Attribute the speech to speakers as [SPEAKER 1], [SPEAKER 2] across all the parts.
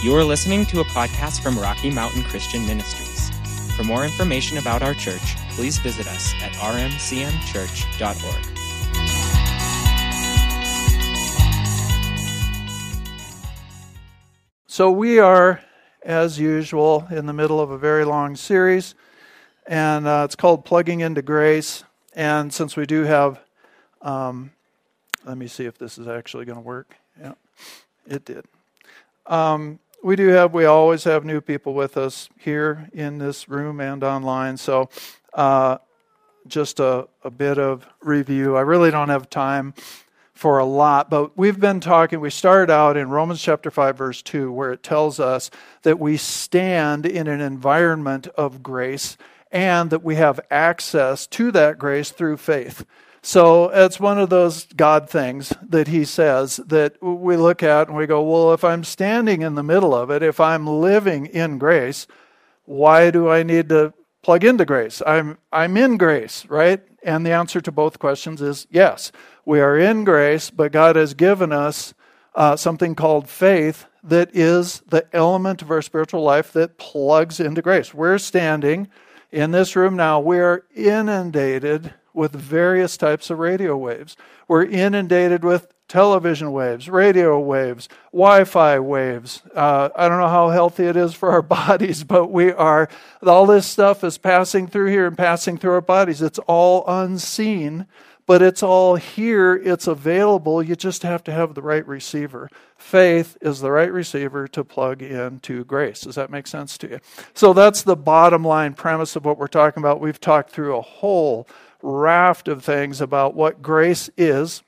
[SPEAKER 1] You are listening to a podcast from Rocky Mountain Christian Ministries. For more information about our church, please visit us at rmcmchurch.org.
[SPEAKER 2] So, we are, as usual, in the middle of a very long series, and uh, it's called Plugging into Grace. And since we do have, um, let me see if this is actually going to work. Yeah, it did. Um, we do have, we always have new people with us here in this room and online. So, uh, just a, a bit of review. I really don't have time for a lot, but we've been talking. We started out in Romans chapter 5, verse 2, where it tells us that we stand in an environment of grace and that we have access to that grace through faith. So it's one of those God things that he says that we look at and we go, well, if I'm standing in the middle of it, if I'm living in grace, why do I need to plug into grace? I'm, I'm in grace, right? And the answer to both questions is yes. We are in grace, but God has given us uh, something called faith that is the element of our spiritual life that plugs into grace. We're standing in this room now, we are inundated with various types of radio waves. We're inundated with television waves, radio waves, Wi Fi waves. Uh, I don't know how healthy it is for our bodies, but we are, all this stuff is passing through here and passing through our bodies. It's all unseen, but it's all here. It's available. You just have to have the right receiver. Faith is the right receiver to plug into grace. Does that make sense to you? So that's the bottom line premise of what we're talking about. We've talked through a whole raft of things about what grace is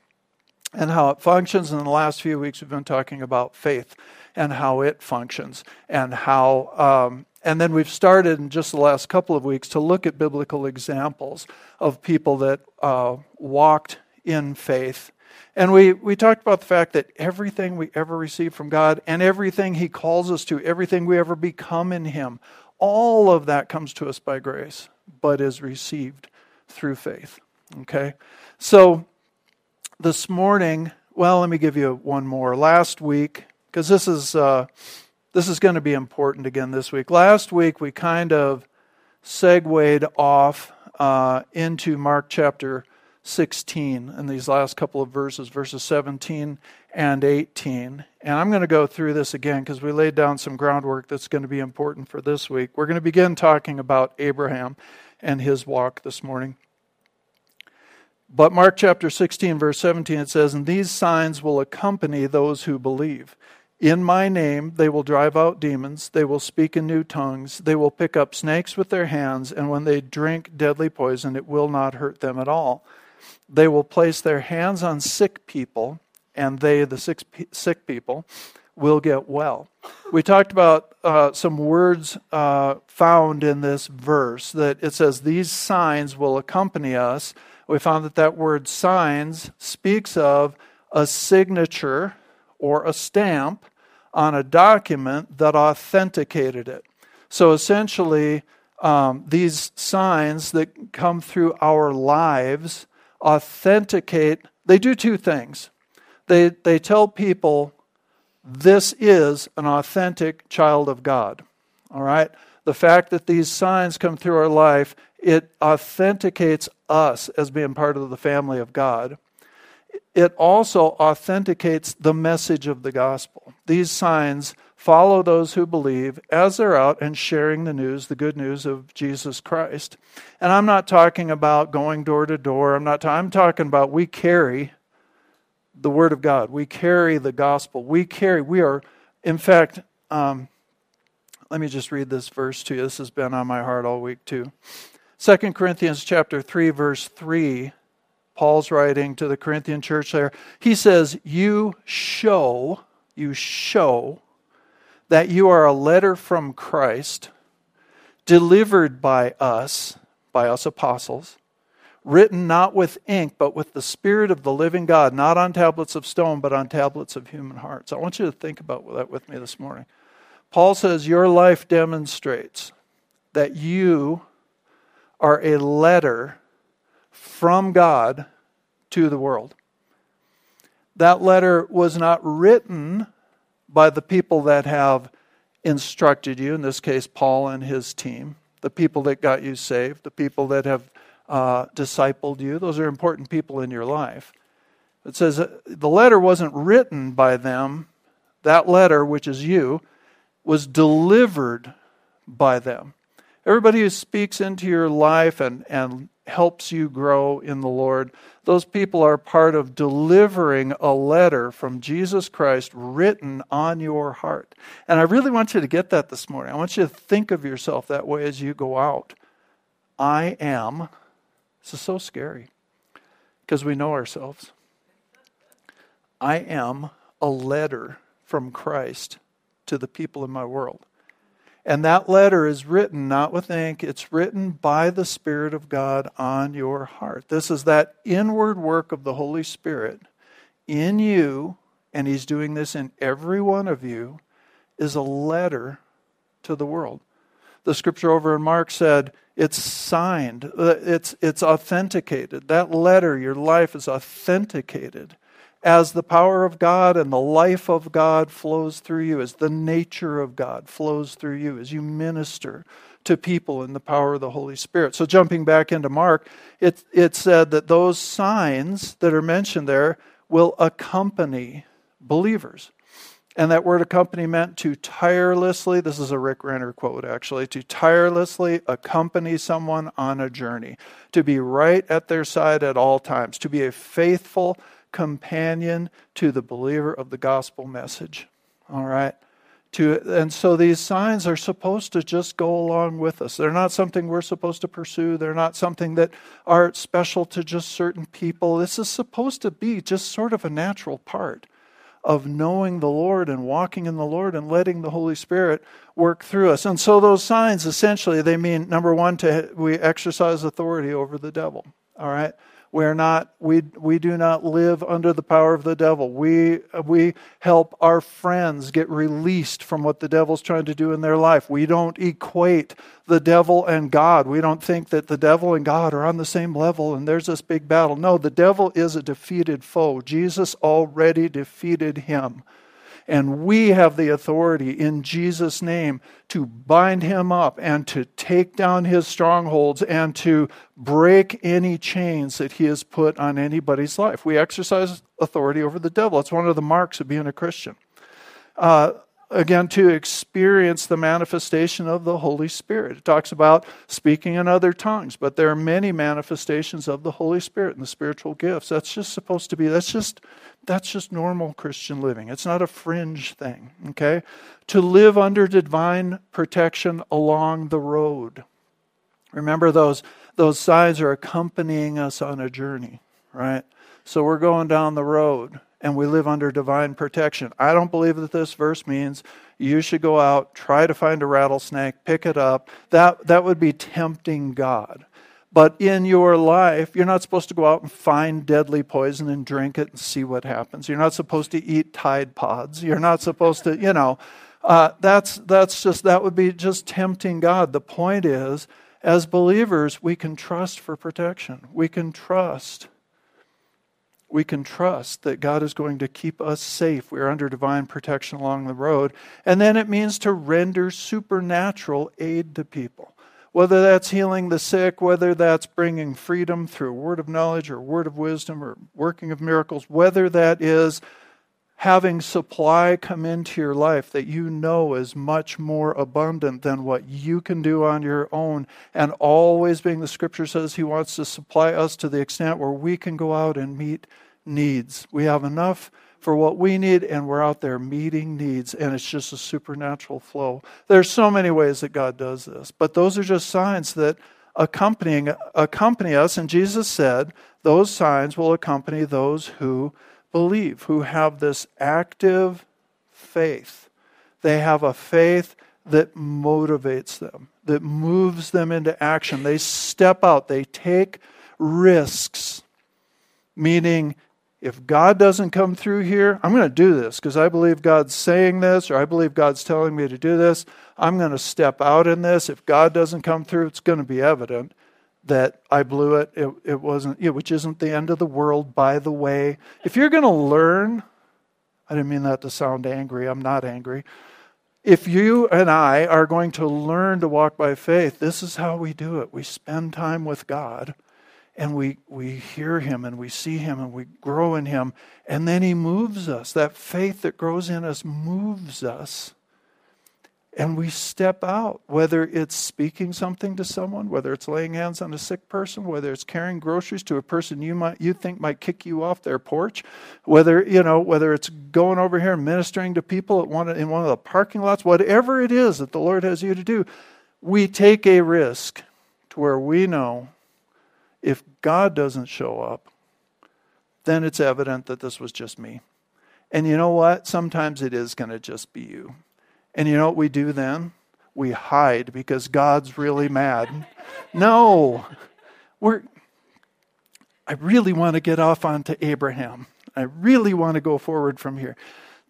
[SPEAKER 2] and how it functions. In the last few weeks, we've been talking about faith and how it functions and how. Um, and then we've started in just the last couple of weeks to look at biblical examples of people that uh, walked in faith. And we, we talked about the fact that everything we ever receive from God and everything He calls us to, everything we ever become in Him, all of that comes to us by grace, but is received through faith. Okay? So this morning, well, let me give you one more. Last week, because this is uh, this is going to be important again this week. Last week we kind of segued off uh, into Mark chapter 16 in these last couple of verses, verses 17 and 18. And I'm going to go through this again because we laid down some groundwork that's going to be important for this week. We're going to begin talking about Abraham and his walk this morning. But Mark chapter 16, verse 17, it says, And these signs will accompany those who believe. In my name they will drive out demons, they will speak in new tongues, they will pick up snakes with their hands, and when they drink deadly poison, it will not hurt them at all. They will place their hands on sick people, and they, the sick, sick people, will get well. We talked about uh, some words uh, found in this verse that it says, These signs will accompany us. We found that that word signs speaks of a signature or a stamp on a document that authenticated it. So essentially, um, these signs that come through our lives authenticate, they do two things. They, they tell people this is an authentic child of God. All right? The fact that these signs come through our life, it authenticates us as being part of the family of God. It also authenticates the message of the gospel. These signs follow those who believe as they're out and sharing the news, the good news of Jesus Christ. And I'm not talking about going door to door. I'm not. I'm talking about we carry the Word of God. We carry the gospel. We carry, we are, in fact, um, let me just read this verse to you. This has been on my heart all week too. 2 Corinthians chapter 3, verse 3, Paul's writing to the Corinthian church there. He says, You show, you show that you are a letter from Christ, delivered by us, by us apostles written not with ink, but with the Spirit of the living God, not on tablets of stone, but on tablets of human hearts. I want you to think about that with me this morning. Paul says, Your life demonstrates that you are a letter from God to the world. That letter was not written by the people that have instructed you, in this case, Paul and his team, the people that got you saved, the people that have uh, discipled you. Those are important people in your life. It says the letter wasn't written by them. That letter, which is you, was delivered by them. Everybody who speaks into your life and, and helps you grow in the Lord, those people are part of delivering a letter from Jesus Christ written on your heart. And I really want you to get that this morning. I want you to think of yourself that way as you go out. I am. This is so scary because we know ourselves. I am a letter from Christ to the people in my world. And that letter is written not with ink, it's written by the Spirit of God on your heart. This is that inward work of the Holy Spirit in you, and He's doing this in every one of you, is a letter to the world. The scripture over in Mark said, it's signed, uh, it's, it's authenticated. That letter, your life is authenticated as the power of God and the life of God flows through you, as the nature of God flows through you, as you minister to people in the power of the Holy Spirit. So, jumping back into Mark, it, it said that those signs that are mentioned there will accompany believers. And that word accompany meant to tirelessly, this is a Rick Renner quote actually, to tirelessly accompany someone on a journey, to be right at their side at all times, to be a faithful, companion to the believer of the gospel message. All right? To, and so these signs are supposed to just go along with us. They're not something we're supposed to pursue. They're not something that are special to just certain people. This is supposed to be just sort of a natural part of knowing the Lord and walking in the Lord and letting the Holy Spirit work through us. And so those signs essentially they mean number 1 to we exercise authority over the devil. All right? We're not, we, we do not live under the power of the devil. We, we help our friends get released from what the devil's trying to do in their life. We don't equate the devil and God. We don't think that the devil and God are on the same level and there's this big battle. No, the devil is a defeated foe. Jesus already defeated him. And we have the authority in Jesus' name to bind him up and to take down his strongholds and to break any chains that he has put on anybody's life. We exercise authority over the devil. It's one of the marks of being a Christian. Uh, again to experience the manifestation of the Holy Spirit. It talks about speaking in other tongues, but there are many manifestations of the Holy Spirit and the spiritual gifts. That's just supposed to be that's just that's just normal Christian living. It's not a fringe thing, okay? To live under divine protection along the road. Remember those those signs are accompanying us on a journey, right? So we're going down the road and we live under divine protection. I don't believe that this verse means you should go out, try to find a rattlesnake, pick it up. That, that would be tempting God. But in your life, you're not supposed to go out and find deadly poison and drink it and see what happens. You're not supposed to eat Tide Pods. You're not supposed to, you know, uh, that's, that's just, that would be just tempting God. The point is, as believers, we can trust for protection. We can trust we can trust that God is going to keep us safe. We are under divine protection along the road. And then it means to render supernatural aid to people. Whether that's healing the sick, whether that's bringing freedom through word of knowledge or word of wisdom or working of miracles, whether that is having supply come into your life that you know is much more abundant than what you can do on your own, and always being the scripture says he wants to supply us to the extent where we can go out and meet needs. We have enough for what we need, and we're out there meeting needs, and it's just a supernatural flow. There's so many ways that God does this, but those are just signs that accompanying accompany us, and Jesus said those signs will accompany those who believe, who have this active faith. They have a faith that motivates them, that moves them into action. They step out, they take risks, meaning, if God doesn't come through here, I'm going to do this because I believe God's saying this or I believe God's telling me to do this. I'm going to step out in this. If God doesn't come through, it's going to be evident that I blew it. It, it wasn't, which isn't the end of the world, by the way. If you're going to learn, I didn't mean that to sound angry. I'm not angry. if you and I are going to learn to walk by faith, this is how we do it. We spend time with God and we, we hear Him and we see Him and we grow in Him, and then He moves us. That faith that grows in us moves us and we step out, whether it's speaking something to someone, whether it's laying hands on a sick person, whether it's carrying groceries to a person you might you think might kick you off their porch, whether you know whether it's going over here and ministering to people at one in one of the parking lots, whatever it is that the Lord has you to do, we take a risk to where we know if God doesn't show up, then it's evident that this was just me. And you know what? Sometimes it is going to just be you. And you know what we do then? We hide because God's really mad. No. We're I really want to get off onto Abraham. I really want to go forward from here.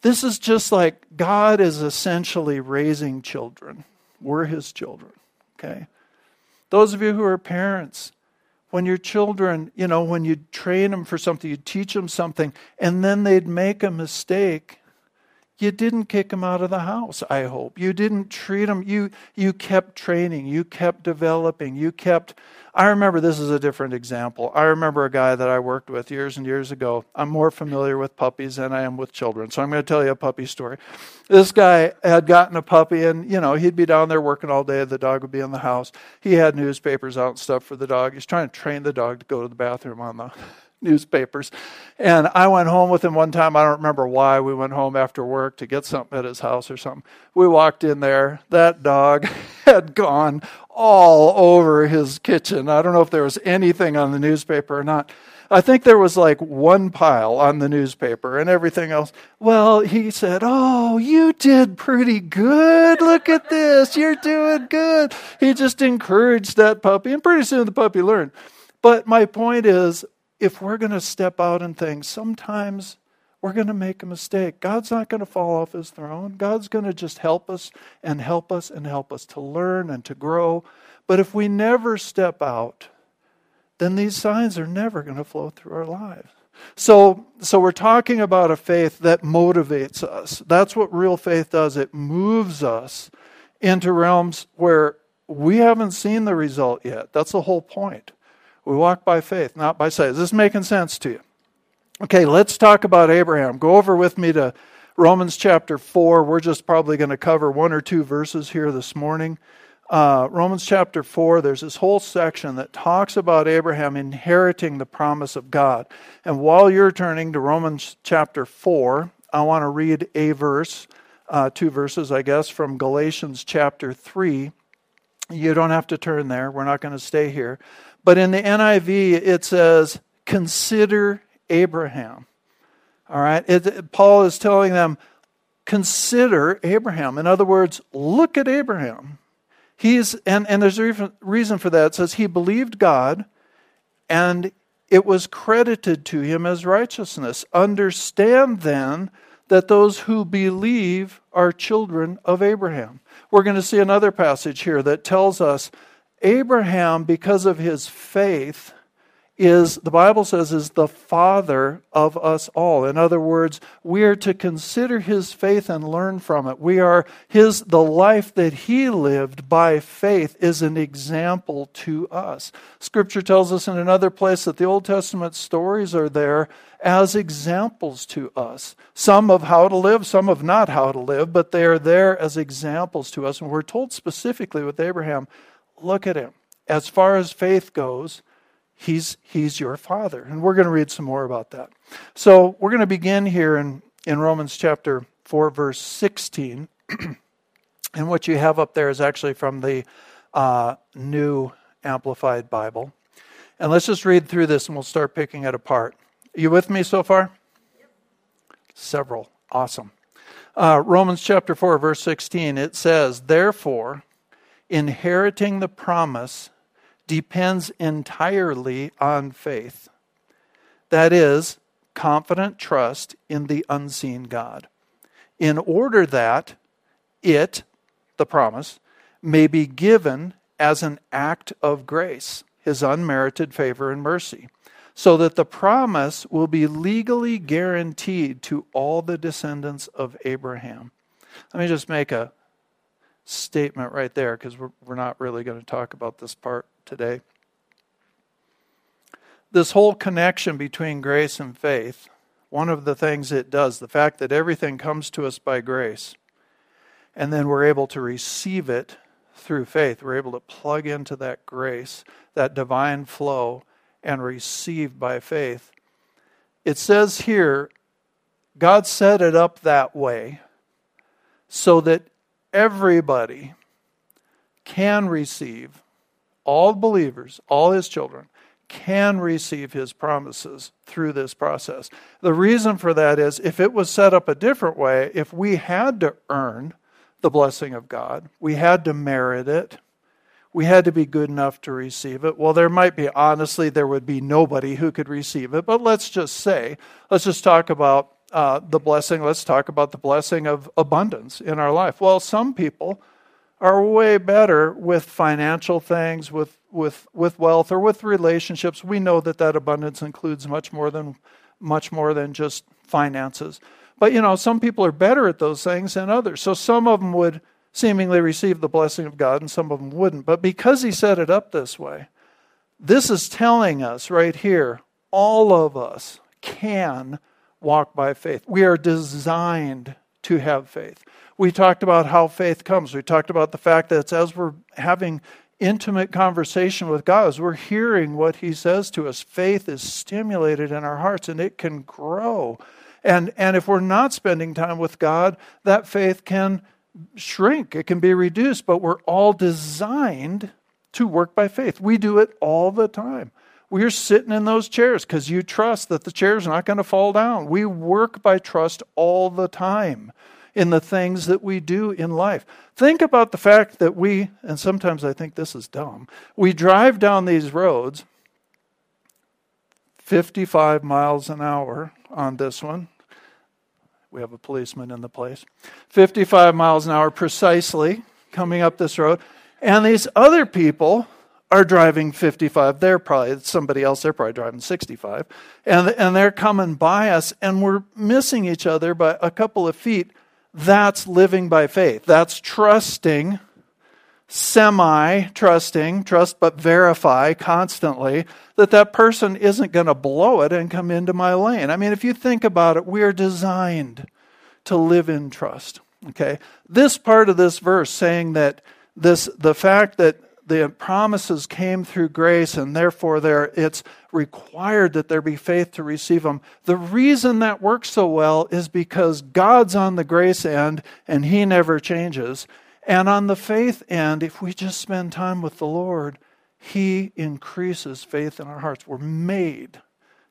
[SPEAKER 2] This is just like God is essentially raising children. We're his children. Okay? Those of you who are parents, when your children, you know, when you train them for something, you teach them something, and then they'd make a mistake, you didn't kick him out of the house, I hope. You didn't treat him, you, you kept training, you kept developing, you kept. I remember this is a different example. I remember a guy that I worked with years and years ago. I'm more familiar with puppies than I am with children, so I'm going to tell you a puppy story. This guy had gotten a puppy, and, you know, he'd be down there working all day, the dog would be in the house. He had newspapers out and stuff for the dog. He's trying to train the dog to go to the bathroom on the newspapers. And I went home with him one time. I don't remember why. We went home after work to get something at his house or something. We walked in there. That dog had gone all over his kitchen. I don't know if there was anything on the newspaper or not. I think there was like one pile on the newspaper and everything else. Well, he said, Oh, you did pretty good. Look at this. You're doing good. He just encouraged that puppy, and pretty soon the puppy learned. But my point is, if we're going to step out in things, sometimes we're going to make a mistake. God's not going to fall off his throne. God's going to just help us and help us and help us to learn and to grow. But if we never step out, then these signs are never going to flow through our lives. So, so we're talking about a faith that motivates us. That's what real faith does. It moves us into realms where we haven't seen the result yet. That's the whole point. We walk by faith, not by sight. Is this making sense to you? Okay, let's talk about Abraham. Go over with me to Romans chapter 4. We're just probably going to cover one or two verses here this morning. Uh, Romans chapter 4, there's this whole section that talks about Abraham inheriting the promise of God. And while you're turning to Romans chapter 4, I want to read a verse, uh, two verses, I guess, from Galatians chapter 3. You don't have to turn there, we're not going to stay here. But in the NIV, it says, consider Abraham. All right? It, Paul is telling them, consider Abraham. In other words, look at Abraham. He's, and, and there's a reason for that. It says he believed God and it was credited to him as righteousness. Understand then that those who believe are children of Abraham. We're going to see another passage here that tells us Abraham, because of his faith, is, the Bible says, is the father of us all. In other words, we are to consider his faith and learn from it. We are his, the life that he lived by faith is an example to us. Scripture tells us in another place that the Old Testament stories are there as examples to us. Some of how to live, some of not how to live, but they are there as examples to us. And we're told specifically with Abraham, look at him. As far as faith goes, he's, he's your father. And we're going to read some more about that. So we're going to begin here in, in Romans chapter 4, verse 16. and what you have up there is actually from the uh, New Amplified Bible. And let's just read through this and we'll start picking it apart. Are you with me so far? Several. Awesome. Uh, Romans chapter 4, verse 16, it says, Therefore, inheriting the promise depends entirely on faith. That is, confident trust in the unseen God. In order that it, the promise, may be given as an act of grace, his unmerited favor and mercy, so that the promise will be legally guaranteed to all the descendants of Abraham. Let me just make a statement right there because we're, we're not really going to talk about this part today. This whole connection between grace and faith, one of the things it does, the fact that everything comes to us by grace, and then we're able to receive it through faith. We're able to plug into that grace, that divine flow, and receive by faith. It says here, God set it up that way so that everybody can receive, all believers, all his children, can receive his promises through this process. The reason for that is if it was set up a different way, if we had to earn the blessing of God, we had to merit it, we had to be good enough to receive it. Well, there might be, honestly, there would be nobody who could receive it, but let's just say, let's just talk about uh, the blessing, let's talk about the blessing of abundance in our life. Well, some people are way better with financial things, with, with, with wealth, or with relationships. We know that that abundance includes much more than much more than just finances. But you know, some people are better at those things than others. So some of them would seemingly receive the blessing of God, and some of them wouldn't. But because He set it up this way, this is telling us right here, all of us can walk by faith. We are designed to have faith. We talked about how faith comes. We talked about the fact that as we're having intimate conversation with God, as we're hearing what He says to us, faith is stimulated in our hearts and it can grow. And, and if we're not spending time with God, that faith can shrink, it can be reduced, but we're all designed to work by faith. We do it all the time. We're sitting in those chairs because you trust that the chair's not going to fall down. We work by trust all the time in the things that we do in life. Think about the fact that we, and sometimes I think this is dumb, we drive down these roads 55 miles an hour on this one. We have a policeman in the place. 55 miles an hour precisely coming up this road. And these other people are driving 55. They're probably somebody else, they're probably driving 65. And, and they're coming by us, and we're missing each other by a couple of feet. That's living by faith. That's trusting, semi trusting, trust but verify constantly that that person isn't going to blow it and come into my lane. I mean, if you think about it, we are designed to live in trust. Okay? This part of this verse saying that this the fact that the promises came through grace and therefore there it's required that there be faith to receive them the reason that works so well is because god's on the grace end and he never changes. And on the faith end if we just spend time with the lord he increases faith in our hearts. We're made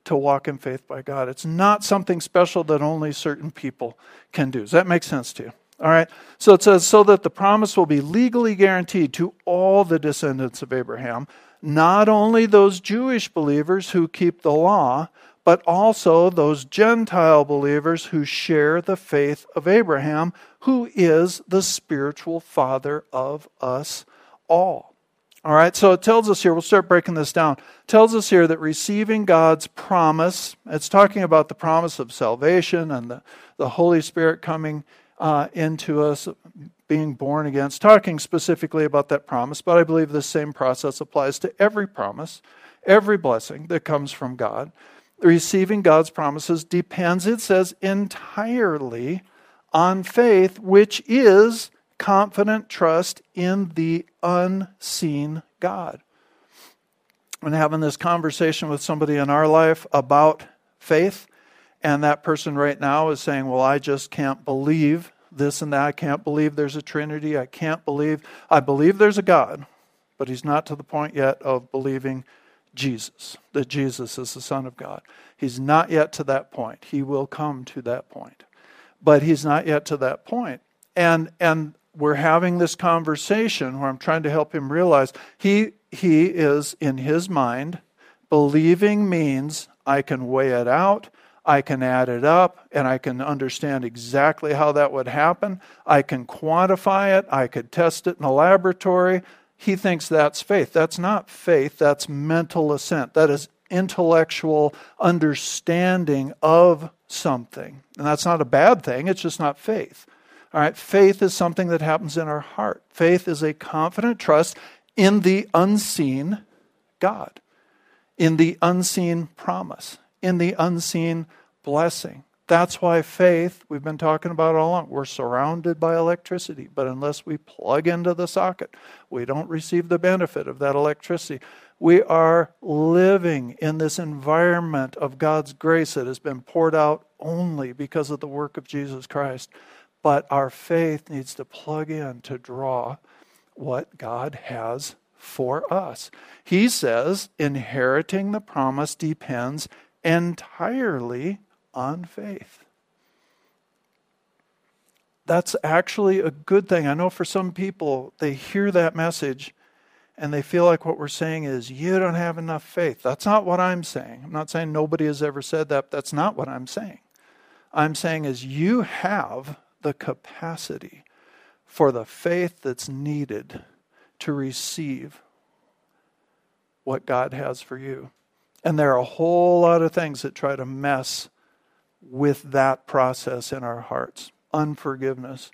[SPEAKER 2] to walk in faith by god. It's not something special that only certain people can do. Does that make sense to you all right. So it says, so that the promise will be legally guaranteed to all the descendants of Abraham, not only those Jewish believers who keep the law, but also those Gentile believers who share the faith of Abraham, who is the spiritual father of us all. All right, so it tells us here, we'll start breaking this down. It tells us here that receiving God's promise, it's talking about the promise of salvation and the, the Holy Spirit coming uh, into us being born again. It's talking specifically about that promise, but I believe the same process applies to every promise, every blessing that comes from God. Receiving God's promises depends, it says, entirely on faith, which is confident trust in the unseen God. When having this conversation with somebody in our life about faith, and that person right now is saying, Well, I just can't believe this and that. I can't believe there's a Trinity. I can't believe. I believe there's a God, but he's not to the point yet of believing Jesus, that Jesus is the Son of God. He's not yet to that point. He will come to that point. But he's not yet to that point. And and we're having this conversation where I'm trying to help him realize he he is in his mind believing means I can weigh it out. I can add it up and I can understand exactly how that would happen. I can quantify it. I could test it in a laboratory. He thinks that's faith. That's not faith, that's mental assent. That is intellectual understanding of something. And that's not a bad thing, it's just not faith. All right, faith is something that happens in our heart. Faith is a confident trust in the unseen God, in the unseen promise, in the unseen blessing. That's why faith, we've been talking about all along, we're surrounded by electricity, but unless we plug into the socket, we don't receive the benefit of that electricity. We are living in this environment of God's grace that has been poured out only because of the work of Jesus Christ. But our faith needs to plug in to draw what God has for us. He says inheriting the promise depends entirely on faith. That's actually a good thing. I know for some people, they hear that message and they feel like what we're saying is, you don't have enough faith. That's not what I'm saying. I'm not saying nobody has ever said that. That's not what I'm saying. I'm saying is, you have the capacity for the faith that's needed to receive what God has for you. And there are a whole lot of things that try to mess with that process in our hearts. Unforgiveness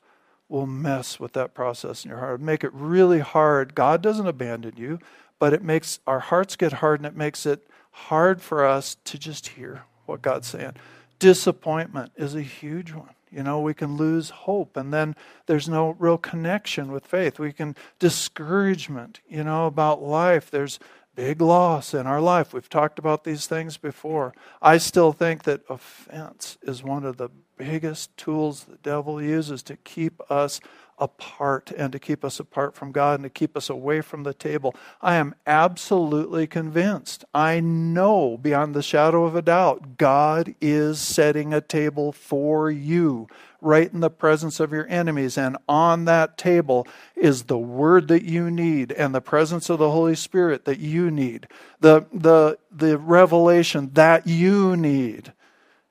[SPEAKER 2] will mess with that process in your heart, make it really hard. God doesn't abandon you, but it makes our hearts get hard and it makes it hard for us to just hear what God's saying. Disappointment is a huge one. You know, we can lose hope, and then there's no real connection with faith. We can discouragement, you know, about life. There's big loss in our life. We've talked about these things before. I still think that offense is one of the biggest tools the devil uses to keep us apart and to keep us apart from God and to keep us away from the table. I am absolutely convinced. I know beyond the shadow of a doubt, God is setting a table for you right in the presence of your enemies. And on that table is the word that you need and the presence of the Holy Spirit that you need, the, the, the revelation that you need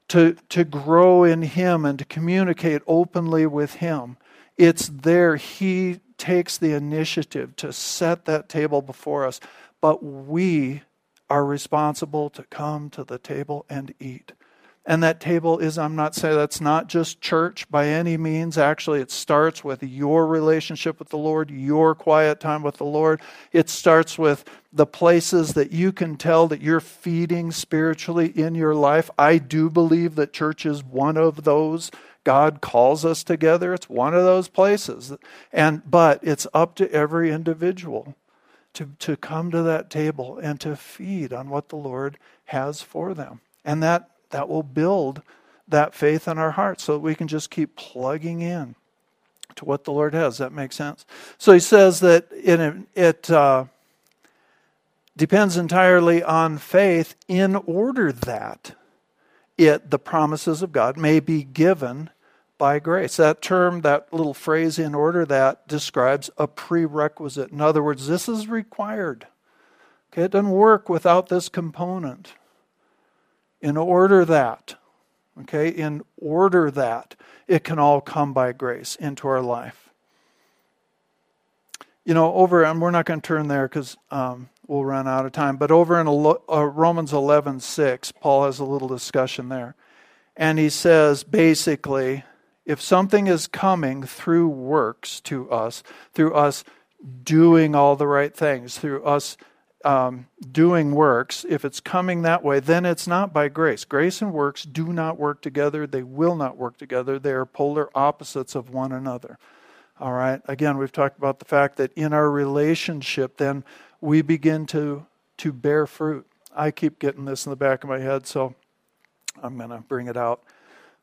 [SPEAKER 2] to, to grow in Him and to communicate openly with Him. It's there. He takes the initiative to set that table before us, but we are responsible to come to the table and eat. And that table is, I'm not saying that's not just church by any means. Actually, it starts with your relationship with the Lord, your quiet time with the Lord. It starts with the places that you can tell that you're feeding spiritually in your life. I do believe that church is one of those. God calls us together. It's one of those places. And but it's up to every individual to, to come to that table and to feed on what the Lord has for them. And that that will build that faith in our hearts so that we can just keep plugging in to what the Lord has. That makes sense. So he says that it, it uh, depends entirely on faith in order that it, the promises of God, may be given by grace. That term, that little phrase in order that describes a prerequisite. In other words, this is required. Okay, it doesn't work without this component in order that, okay, in order that it can all come by grace into our life. You know, over, and we're not going to turn there because um, we'll run out of time, but over in uh, Romans 11 6, Paul has a little discussion there. And he says basically, if something is coming through works to us, through us doing all the right things, through us um, doing works, if it's coming that way, then it's not by grace. Grace and works do not work together. They will not work together. They are polar opposites of one another. All right. Again, we've talked about the fact that in our relationship, then we begin to to bear fruit. I keep getting this in the back of my head, so I'm going to bring it out.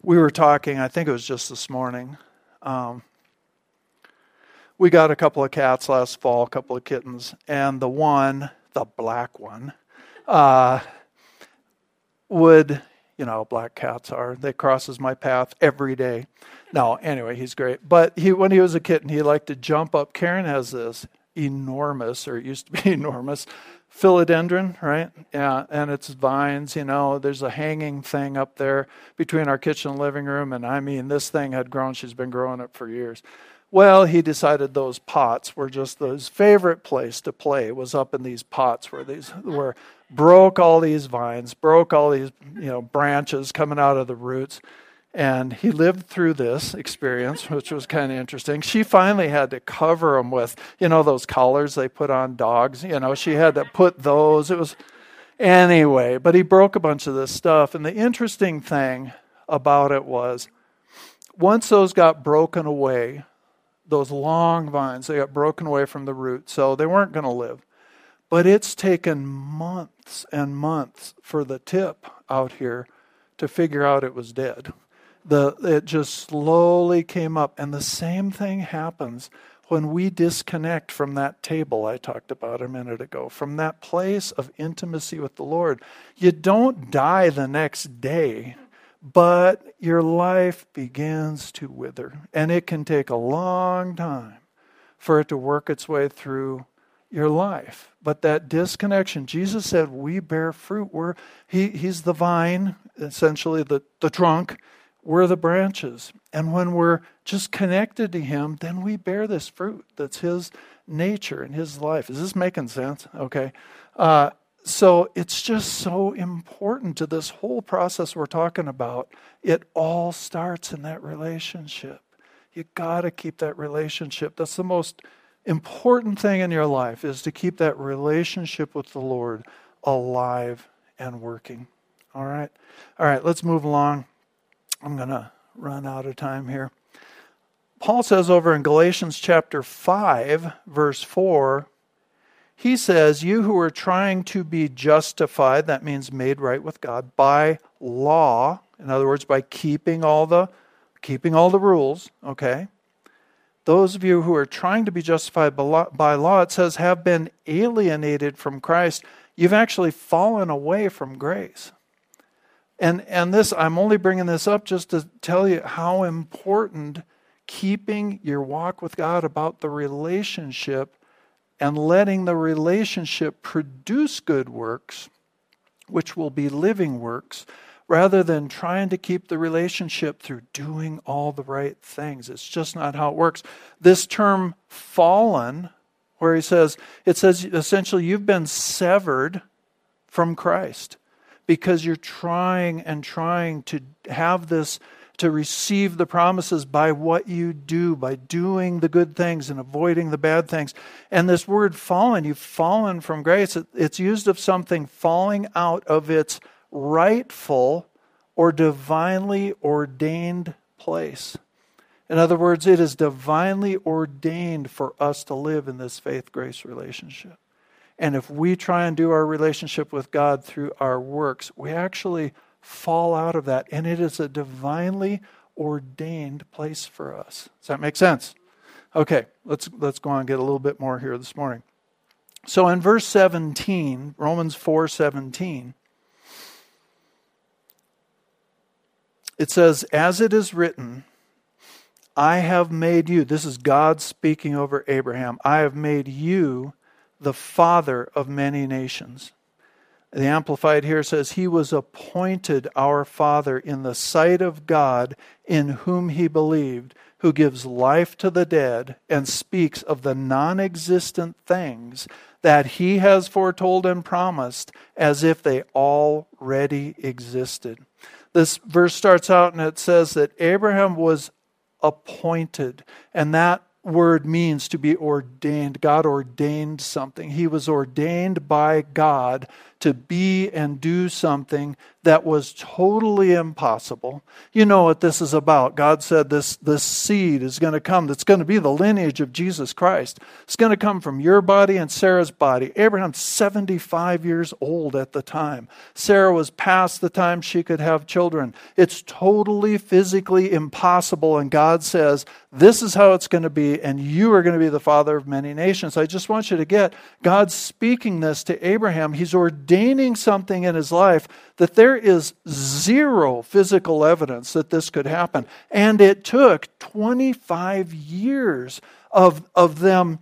[SPEAKER 2] We were talking. I think it was just this morning. Um, we got a couple of cats last fall, a couple of kittens, and the one the black one, uh, would, you know, black cats are, they crosses my path every day. No, anyway, he's great. But he, when he was a kitten, he liked to jump up. Karen has this enormous, or it used to be enormous, philodendron, right? Yeah, and it's vines, you know, there's a hanging thing up there between our kitchen and living room. And I mean, this thing had grown, she's been growing it for years. Well, he decided those pots were just his favorite place to play was up in these pots where these were broke all these vines, broke all these you know branches coming out of the roots, And he lived through this experience, which was kind of interesting. She finally had to cover him with, you know, those collars they put on dogs. You know, she had to put those. It was, anyway, but he broke a bunch of this stuff. And the interesting thing about it was once those got broken away, those long vines, they got broken away from the root, so they weren't going to live. But it's taken months and months for the tip out here to figure out it was dead. The, it just slowly came up. And the same thing happens when we disconnect from that table I talked about a minute ago, from that place of intimacy with the Lord. You don't die the next day, but your life begins to wither. And it can take a long time for it to work its way through your life. But that disconnection, Jesus said, we bear fruit. We're, he, he's the vine, essentially the, the trunk. We're the branches. And when we're just connected to Him, then we bear this fruit that's His nature and His life. Is this making sense? Okay. Uh, so it's just so important to this whole process we're talking about. It all starts in that relationship. You got to keep that relationship. That's the most important thing in your life is to keep that relationship with the Lord alive and working. All right? All right, let's move along. I'm going to run out of time here. Paul says over in Galatians chapter 5, verse 4, he says, You who are trying to be justified, that means made right with God, by law, in other words, by keeping all the keeping all the rules, okay? those of you who are trying to be justified by law, it says, have been alienated from Christ. You've actually fallen away from grace. And, and this, I'm only bringing this up just to tell you how important keeping your walk with God about the relationship and letting the relationship produce good works, which will be living works, rather than trying to keep the relationship through doing all the right things. It's just not how it works. This term fallen, where he says, it says essentially you've been severed from Christ because you're trying and trying to have this to receive the promises by what you do, by doing the good things and avoiding the bad things. And this word fallen, you've fallen from grace, it's used of something falling out of its rightful or divinely ordained place. In other words, it is divinely ordained for us to live in this faith grace relationship. And if we try and do our relationship with God through our works, we actually fall out of that. And it is a divinely ordained place for us. Does that make sense? Okay, let's, let's go on and get a little bit more here this morning. So in verse 17, Romans 4 17, it says, As it is written, I have made you, this is God speaking over Abraham, I have made you the father of many nations. The Amplified here says, He was appointed our Father in the sight of God in whom He believed, who gives life to the dead and speaks of the non existent things that He has foretold and promised as if they already existed. This verse starts out and it says that Abraham was appointed, and that word means to be ordained. God ordained something. He was ordained by God to be and do something that was totally impossible. You know what this is about. God said this, this seed is going to come that's going to be the lineage of Jesus Christ. It's going to come from your body and Sarah's body. Abraham's 75 years old at the time. Sarah was past the time she could have children. It's totally physically impossible, and God says, This is how it's going to be, and you are going to be the father of many nations. I just want you to get God's speaking this to Abraham. He's ordained ordaining something in his life that there is zero physical evidence that this could happen. And it took 25 years of, of them,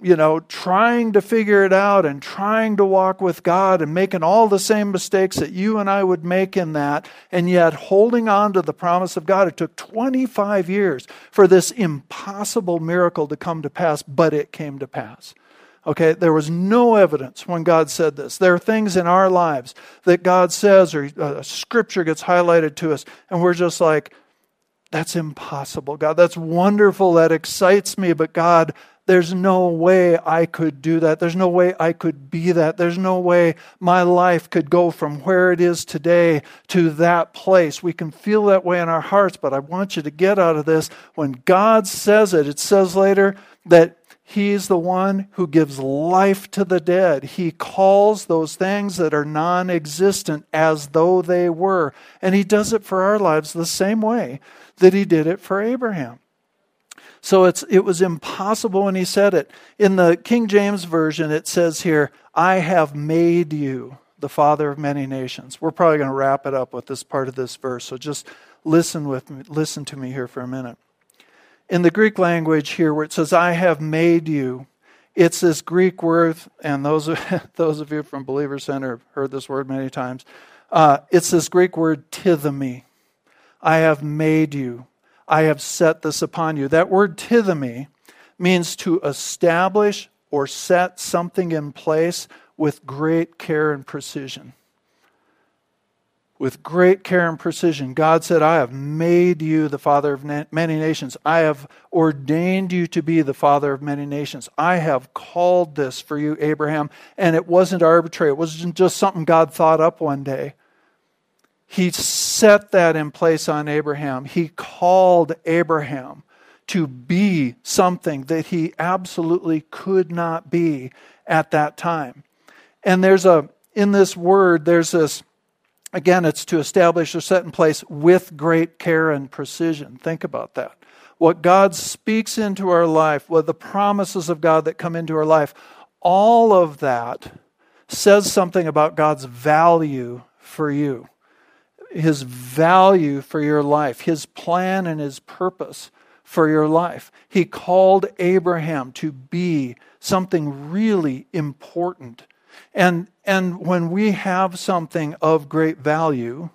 [SPEAKER 2] you know, trying to figure it out and trying to walk with God and making all the same mistakes that you and I would make in that, and yet holding on to the promise of God. It took 25 years for this impossible miracle to come to pass, but it came to pass. Okay, there was no evidence when God said this. There are things in our lives that God says, or uh, scripture gets highlighted to us, and we're just like, that's impossible, God. That's wonderful. That excites me. But God, there's no way I could do that. There's no way I could be that. There's no way my life could go from where it is today to that place. We can feel that way in our hearts, but I want you to get out of this. When God says it, it says later that He's the one who gives life to the dead. He calls those things that are non existent as though they were. And He does it for our lives the same way that He did it for Abraham. So it's, it was impossible when he said it. In the King James Version, it says here, I have made you the father of many nations. We're probably going to wrap it up with this part of this verse, so just listen with me, listen to me here for a minute. In the Greek language here, where it says, I have made you, it's this Greek word, and those of, those of you from Believer Center have heard this word many times. Uh, it's this Greek word, tithemi. I have made you. I have set this upon you. That word tithemi means to establish or set something in place with great care and precision. With great care and precision, God said, I have made you the father of many nations. I have ordained you to be the father of many nations. I have called this for you, Abraham. And it wasn't arbitrary, it wasn't just something God thought up one day. He set that in place on Abraham. He called Abraham to be something that he absolutely could not be at that time. And there's a, in this word, there's this, again, it's to establish or set in place with great care and precision. Think about that. What God speaks into our life, what the promises of God that come into our life, all of that says something about God's value for you his value for your life, his plan and his purpose for your life. He called Abraham to be something really important. And, and when we have something of great value,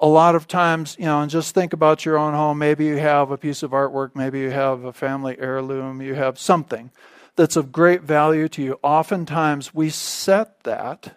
[SPEAKER 2] a lot of times, you know, and just think about your own home. Maybe you have a piece of artwork, maybe you have a family heirloom, you have something that's of great value to you. Oftentimes, we set that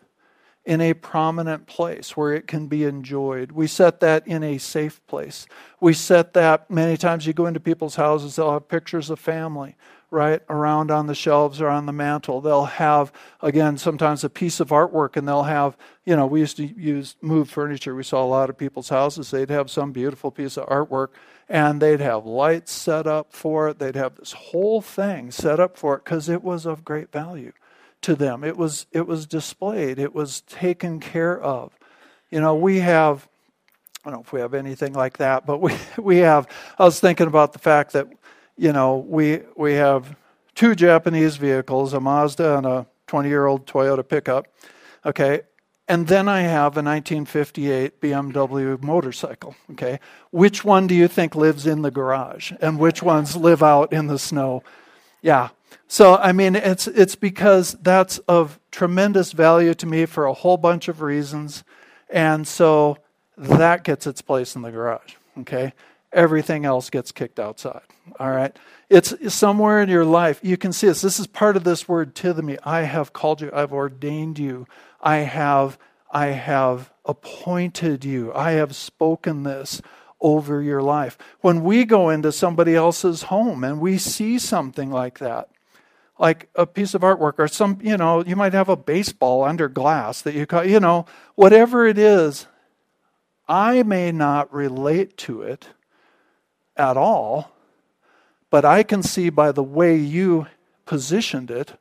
[SPEAKER 2] in a prominent place where it can be enjoyed. We set that in a safe place. We set that many times you go into people's houses, they'll have pictures of family right around on the shelves or on the mantle. They'll have, again, sometimes a piece of artwork and they'll have, you know, we used to use move furniture. We saw a lot of people's houses. They'd have some beautiful piece of artwork and they'd have lights set up for it. They'd have this whole thing set up for it because it was of great value to them. It was it was displayed. It was taken care of. You know, we have I don't know if we have anything like that, but we we have I was thinking about the fact that you know, we we have two Japanese vehicles, a Mazda and a 20-year-old Toyota pickup. Okay? And then I have a 1958 BMW motorcycle. Okay, which one do you think lives in the garage, and which ones live out in the snow? Yeah, so, I mean, it's, it's because that's of tremendous value to me for a whole bunch of reasons. And so that gets its place in the garage, okay? Everything else gets kicked outside, all right? It's somewhere in your life. You can see this. This is part of this word tithemi. I have called you, I've ordained you, I have, I have appointed you, I have spoken this over your life. When we go into somebody else's home and we see something like that, like a piece of artwork or some, you know, you might have a baseball under glass that you call, you know, whatever it is, I may not relate to it at all, but I can see by the way you positioned it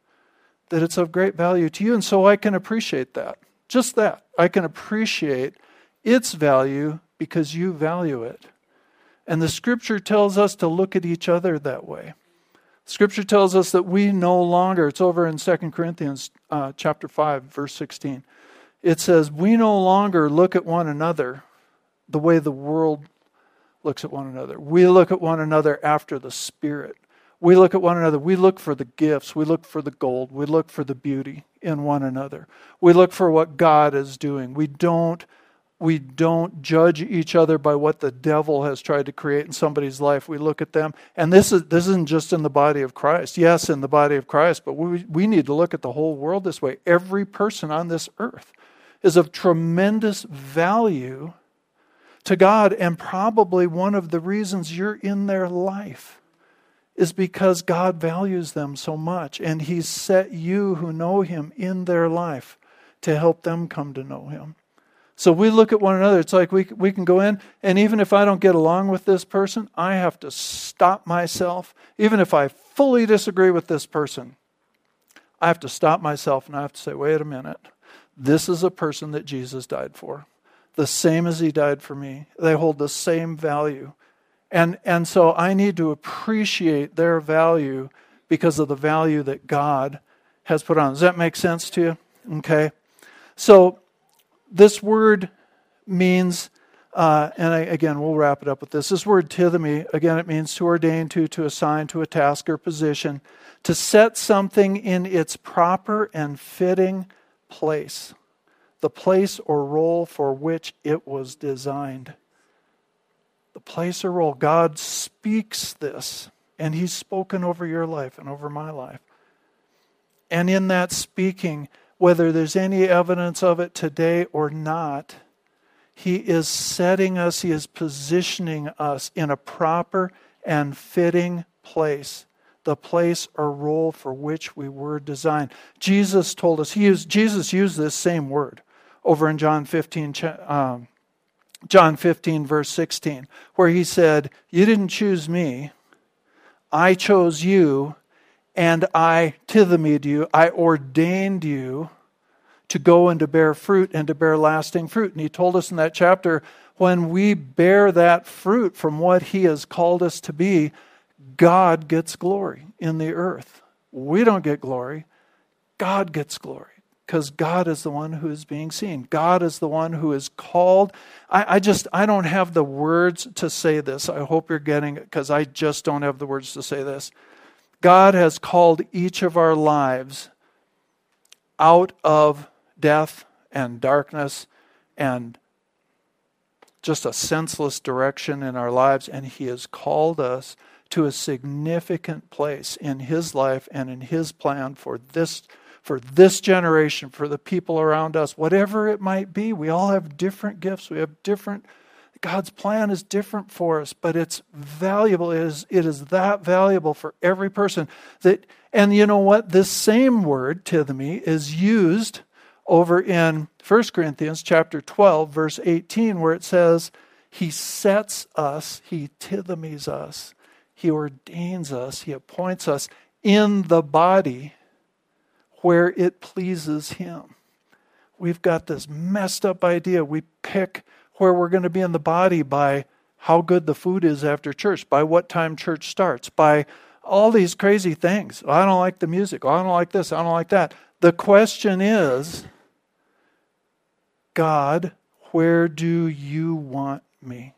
[SPEAKER 2] that it's of great value to you. And so I can appreciate that. Just that. I can appreciate its value because you value it. And the scripture tells us to look at each other that way. Scripture tells us that we no longer, it's over in 2 Corinthians uh, chapter 5, verse 16. It says, We no longer look at one another the way the world looks at one another. We look at one another after the Spirit. We look at one another. We look for the gifts. We look for the gold. We look for the beauty in one another. We look for what God is doing. We don't we don't judge each other by what the devil has tried to create in somebody's life. We look at them, and this is this isn't just in the body of Christ. Yes, in the body of Christ, but we we need to look at the whole world this way. Every person on this earth is of tremendous value to God, and probably one of the reasons you're in their life is because God values them so much, and He's set you who know Him in their life to help them come to know Him. So we look at one another. It's like we, we can go in, and even if I don't get along with this person, I have to stop myself. Even if I fully disagree with this person, I have to stop myself and I have to say, wait a minute. This is a person that Jesus died for, the same as he died for me. They hold the same value. And, and so I need to appreciate their value because of the value that God has put on. Does that make sense to you? Okay. So this word means, uh, and I, again, we'll wrap it up with this. This word tithemi, again, it means to ordain to, to assign to a task or position, to set something in its proper and fitting place, the place or role for which it was designed. The place or role. God speaks this, and He's spoken over your life and over my life. And in that speaking, whether there's any evidence of it today or not, He is setting us, He is positioning us in a proper and fitting place the place or role for which we were designed. Jesus told us, he used, Jesus used this same word over in John 15, um, John 15, verse 16, where he said, You didn't choose me, I chose you, and I tithemied you, I ordained you to go and to bear fruit and to bear lasting fruit. And he told us in that chapter, when we bear that fruit from what he has called us to be, God gets glory in the earth. We don't get glory. God gets glory because God is the one who is being seen. God is the one who is called. I, I just, I don't have the words to say this. I hope you're getting it because I just don't have the words to say this. God has called each of our lives out of death and darkness and just a senseless direction in our lives, and He has called us to a significant place in his life and in his plan for this for this generation, for the people around us, whatever it might be. We all have different gifts. We have different God's plan is different for us, but it's valuable. It is, it is that valuable for every person that and you know what? This same word, tithemi, is used over in 1 Corinthians chapter 12, verse 18, where it says, He sets us, He tithemis us he ordains us, He appoints us in the body where it pleases Him. We've got this messed up idea. We pick where we're going to be in the body by how good the food is after church, by what time church starts, by all these crazy things. Oh, I don't like the music. Oh, I don't like this. I don't like that. The question is God, where do you want me?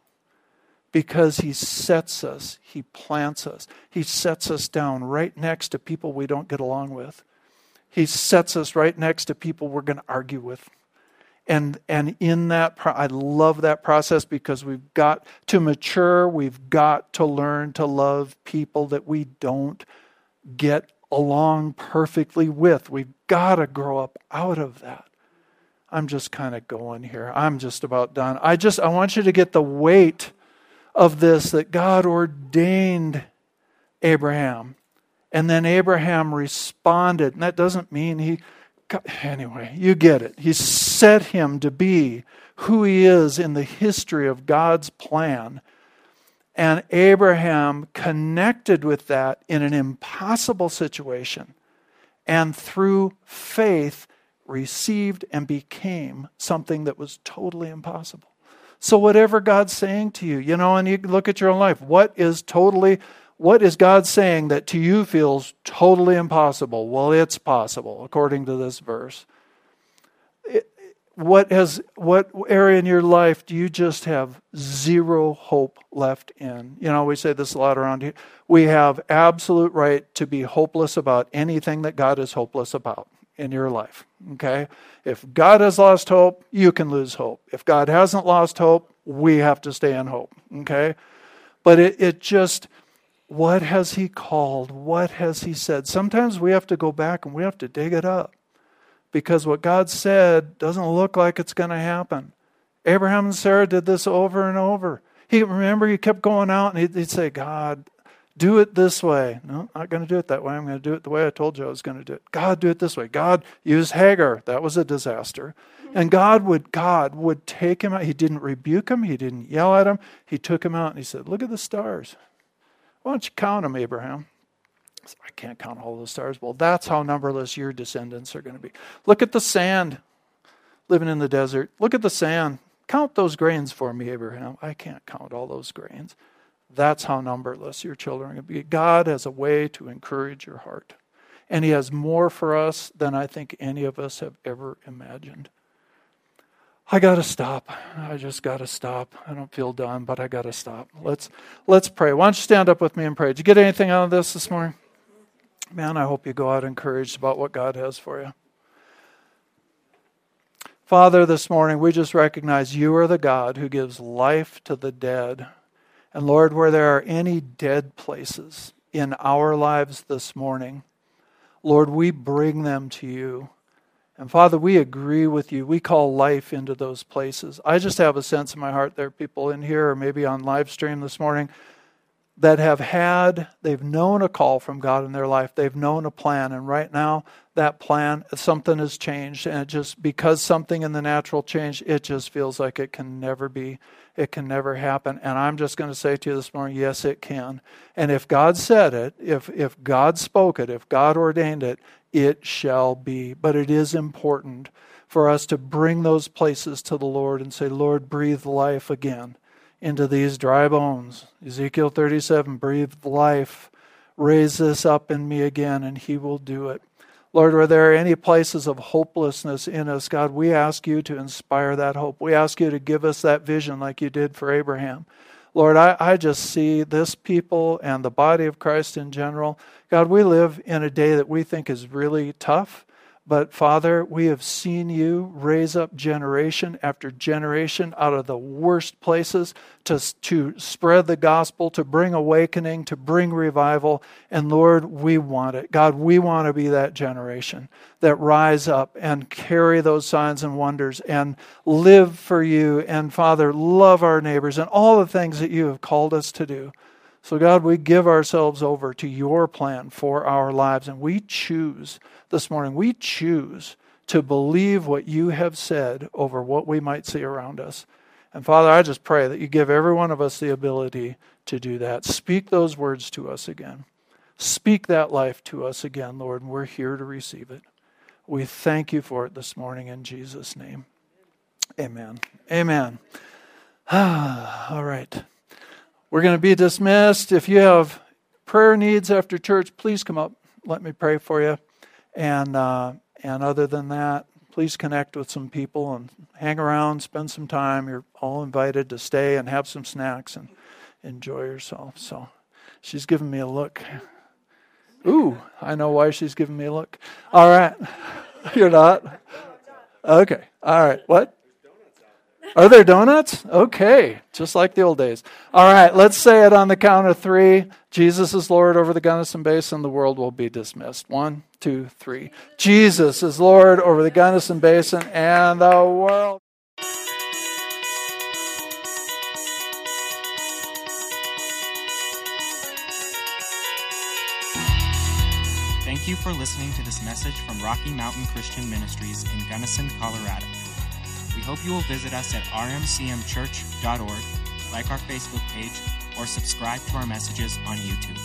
[SPEAKER 2] because he sets us, he plants us, he sets us down right next to people we don't get along with. He sets us right next to people we're going to argue with. And, and in that, I love that process because we've got to mature. We've got to learn to love people that we don't get along perfectly with. We've got to grow up out of that. I'm just kind of going here. I'm just about done. I just I want you to get the weight of this that God ordained Abraham. And then Abraham responded. And that doesn't mean he, anyway, you get it. He set him to be who he is in the history of God's plan. And Abraham connected with that in an impossible situation. And through faith, received and became something that was totally impossible. So, whatever God's saying to you, you know, and you look at your own life, what is totally, what is God saying that to you feels totally impossible? Well, it's possible, according to this verse. It, what has what area in your life do you just have zero hope left in you know we say this a lot around here we have absolute right to be hopeless about anything that god is hopeless about in your life. Okay? If God has lost hope, you can lose hope. If God hasn't lost hope, we have to stay in hope. Okay? But it, it just, what has He called? What has He said? Sometimes we have to go back and we have to dig it up because what God said doesn't look like it's going to happen. Abraham and Sarah did this over and over. He remember he kept going out and he'd, he'd say, God, do it this way. No, not going to do it that way. I'm going to do it the way I told you I was going to do it. God, do it this way. God used Hagar. That was a disaster. Mm-hmm. And God would God would take him out. He didn't rebuke him. He didn't yell at him. He took him out and he said, "Look at the stars. Why don't you count them, Abraham?" I, said, I can't count all the stars. Well, that's how numberless your descendants are going to be. Look at the sand living in the desert. Look at the sand. Count those grains for me, Abraham. I can't count all those grains. That's how numberless your children are going to be. God has a way to encourage your heart. And He has more for us than I think any of us have ever imagined. I got to stop. I just got to stop. I don't feel done, but I got to stop. Let's let's pray. Why don't you stand up with me and pray? Did you get anything out of this this morning? Man, I hope you go out encouraged about what God has for you. Father, this morning we just recognize you are the God who gives life to the dead. And Lord, where there are any dead places in our lives this morning, Lord, we bring them to you. And Father, we agree with you. We call life into those places. I just have a sense in my heart there are people in here or maybe on live stream this morning that have had, they've known a call from God in their life. They've known a plan. And right now, that plan, something has changed. And just, because something in the natural changed, it just feels like it can never be, it can never happen. And I'm just going to say to you this morning, yes, it can. And if God said it, if, if God spoke it, if God ordained it, it shall be. But it is important for us to bring those places to the Lord and say, Lord, breathe life again into these dry bones. Ezekiel 37 breathe life, raise this up in me again, and he will do it. Lord, were there any places of hopelessness in us, God, we ask you to inspire that hope. We ask you to give us that vision like you did for Abraham. Lord, I, I just see this people and the body of Christ in general. God, we live in a day that we think is really tough. But Father, we have seen you raise up generation after generation out of the worst places to, to spread the gospel, to bring awakening, to bring revival. And Lord, we want it. God, we want to be that generation that rise up and carry those signs and wonders and live for you. And Father, love our neighbors and all the things that you have called us to do. So, God, we give ourselves over to your plan for our lives, and we choose this morning, we choose to believe what you have said over what we might see around us. And Father, I just pray that you give every one of us the ability to do that. Speak those words to us again. Speak that life to us again, Lord, and we're here to receive it. We thank you for it this morning in Jesus' name. Amen. Amen. All right. We're going to be dismissed. If you have prayer needs after church, please come up. Let me pray for you. And uh, and other than that, please connect with some people and hang around, spend some time. You're all invited to stay and have some snacks and enjoy yourself. So she's giving me a look. Ooh, I know why she's giving me a look. All right. You're not? Okay. All right. What? Are there donuts? Okay, just like the old days. All right, let's say it on the count of three. Jesus is Lord over the Gunnison Basin. The world will be dismissed. One, two, three. Jesus is Lord over the Gunnison Basin and the world.
[SPEAKER 1] Thank you for listening to this message from Rocky Mountain Christian Ministries in Gunnison, Colorado. We hope you will visit us at rmcmchurch.org, like our Facebook page, or subscribe to our messages on YouTube.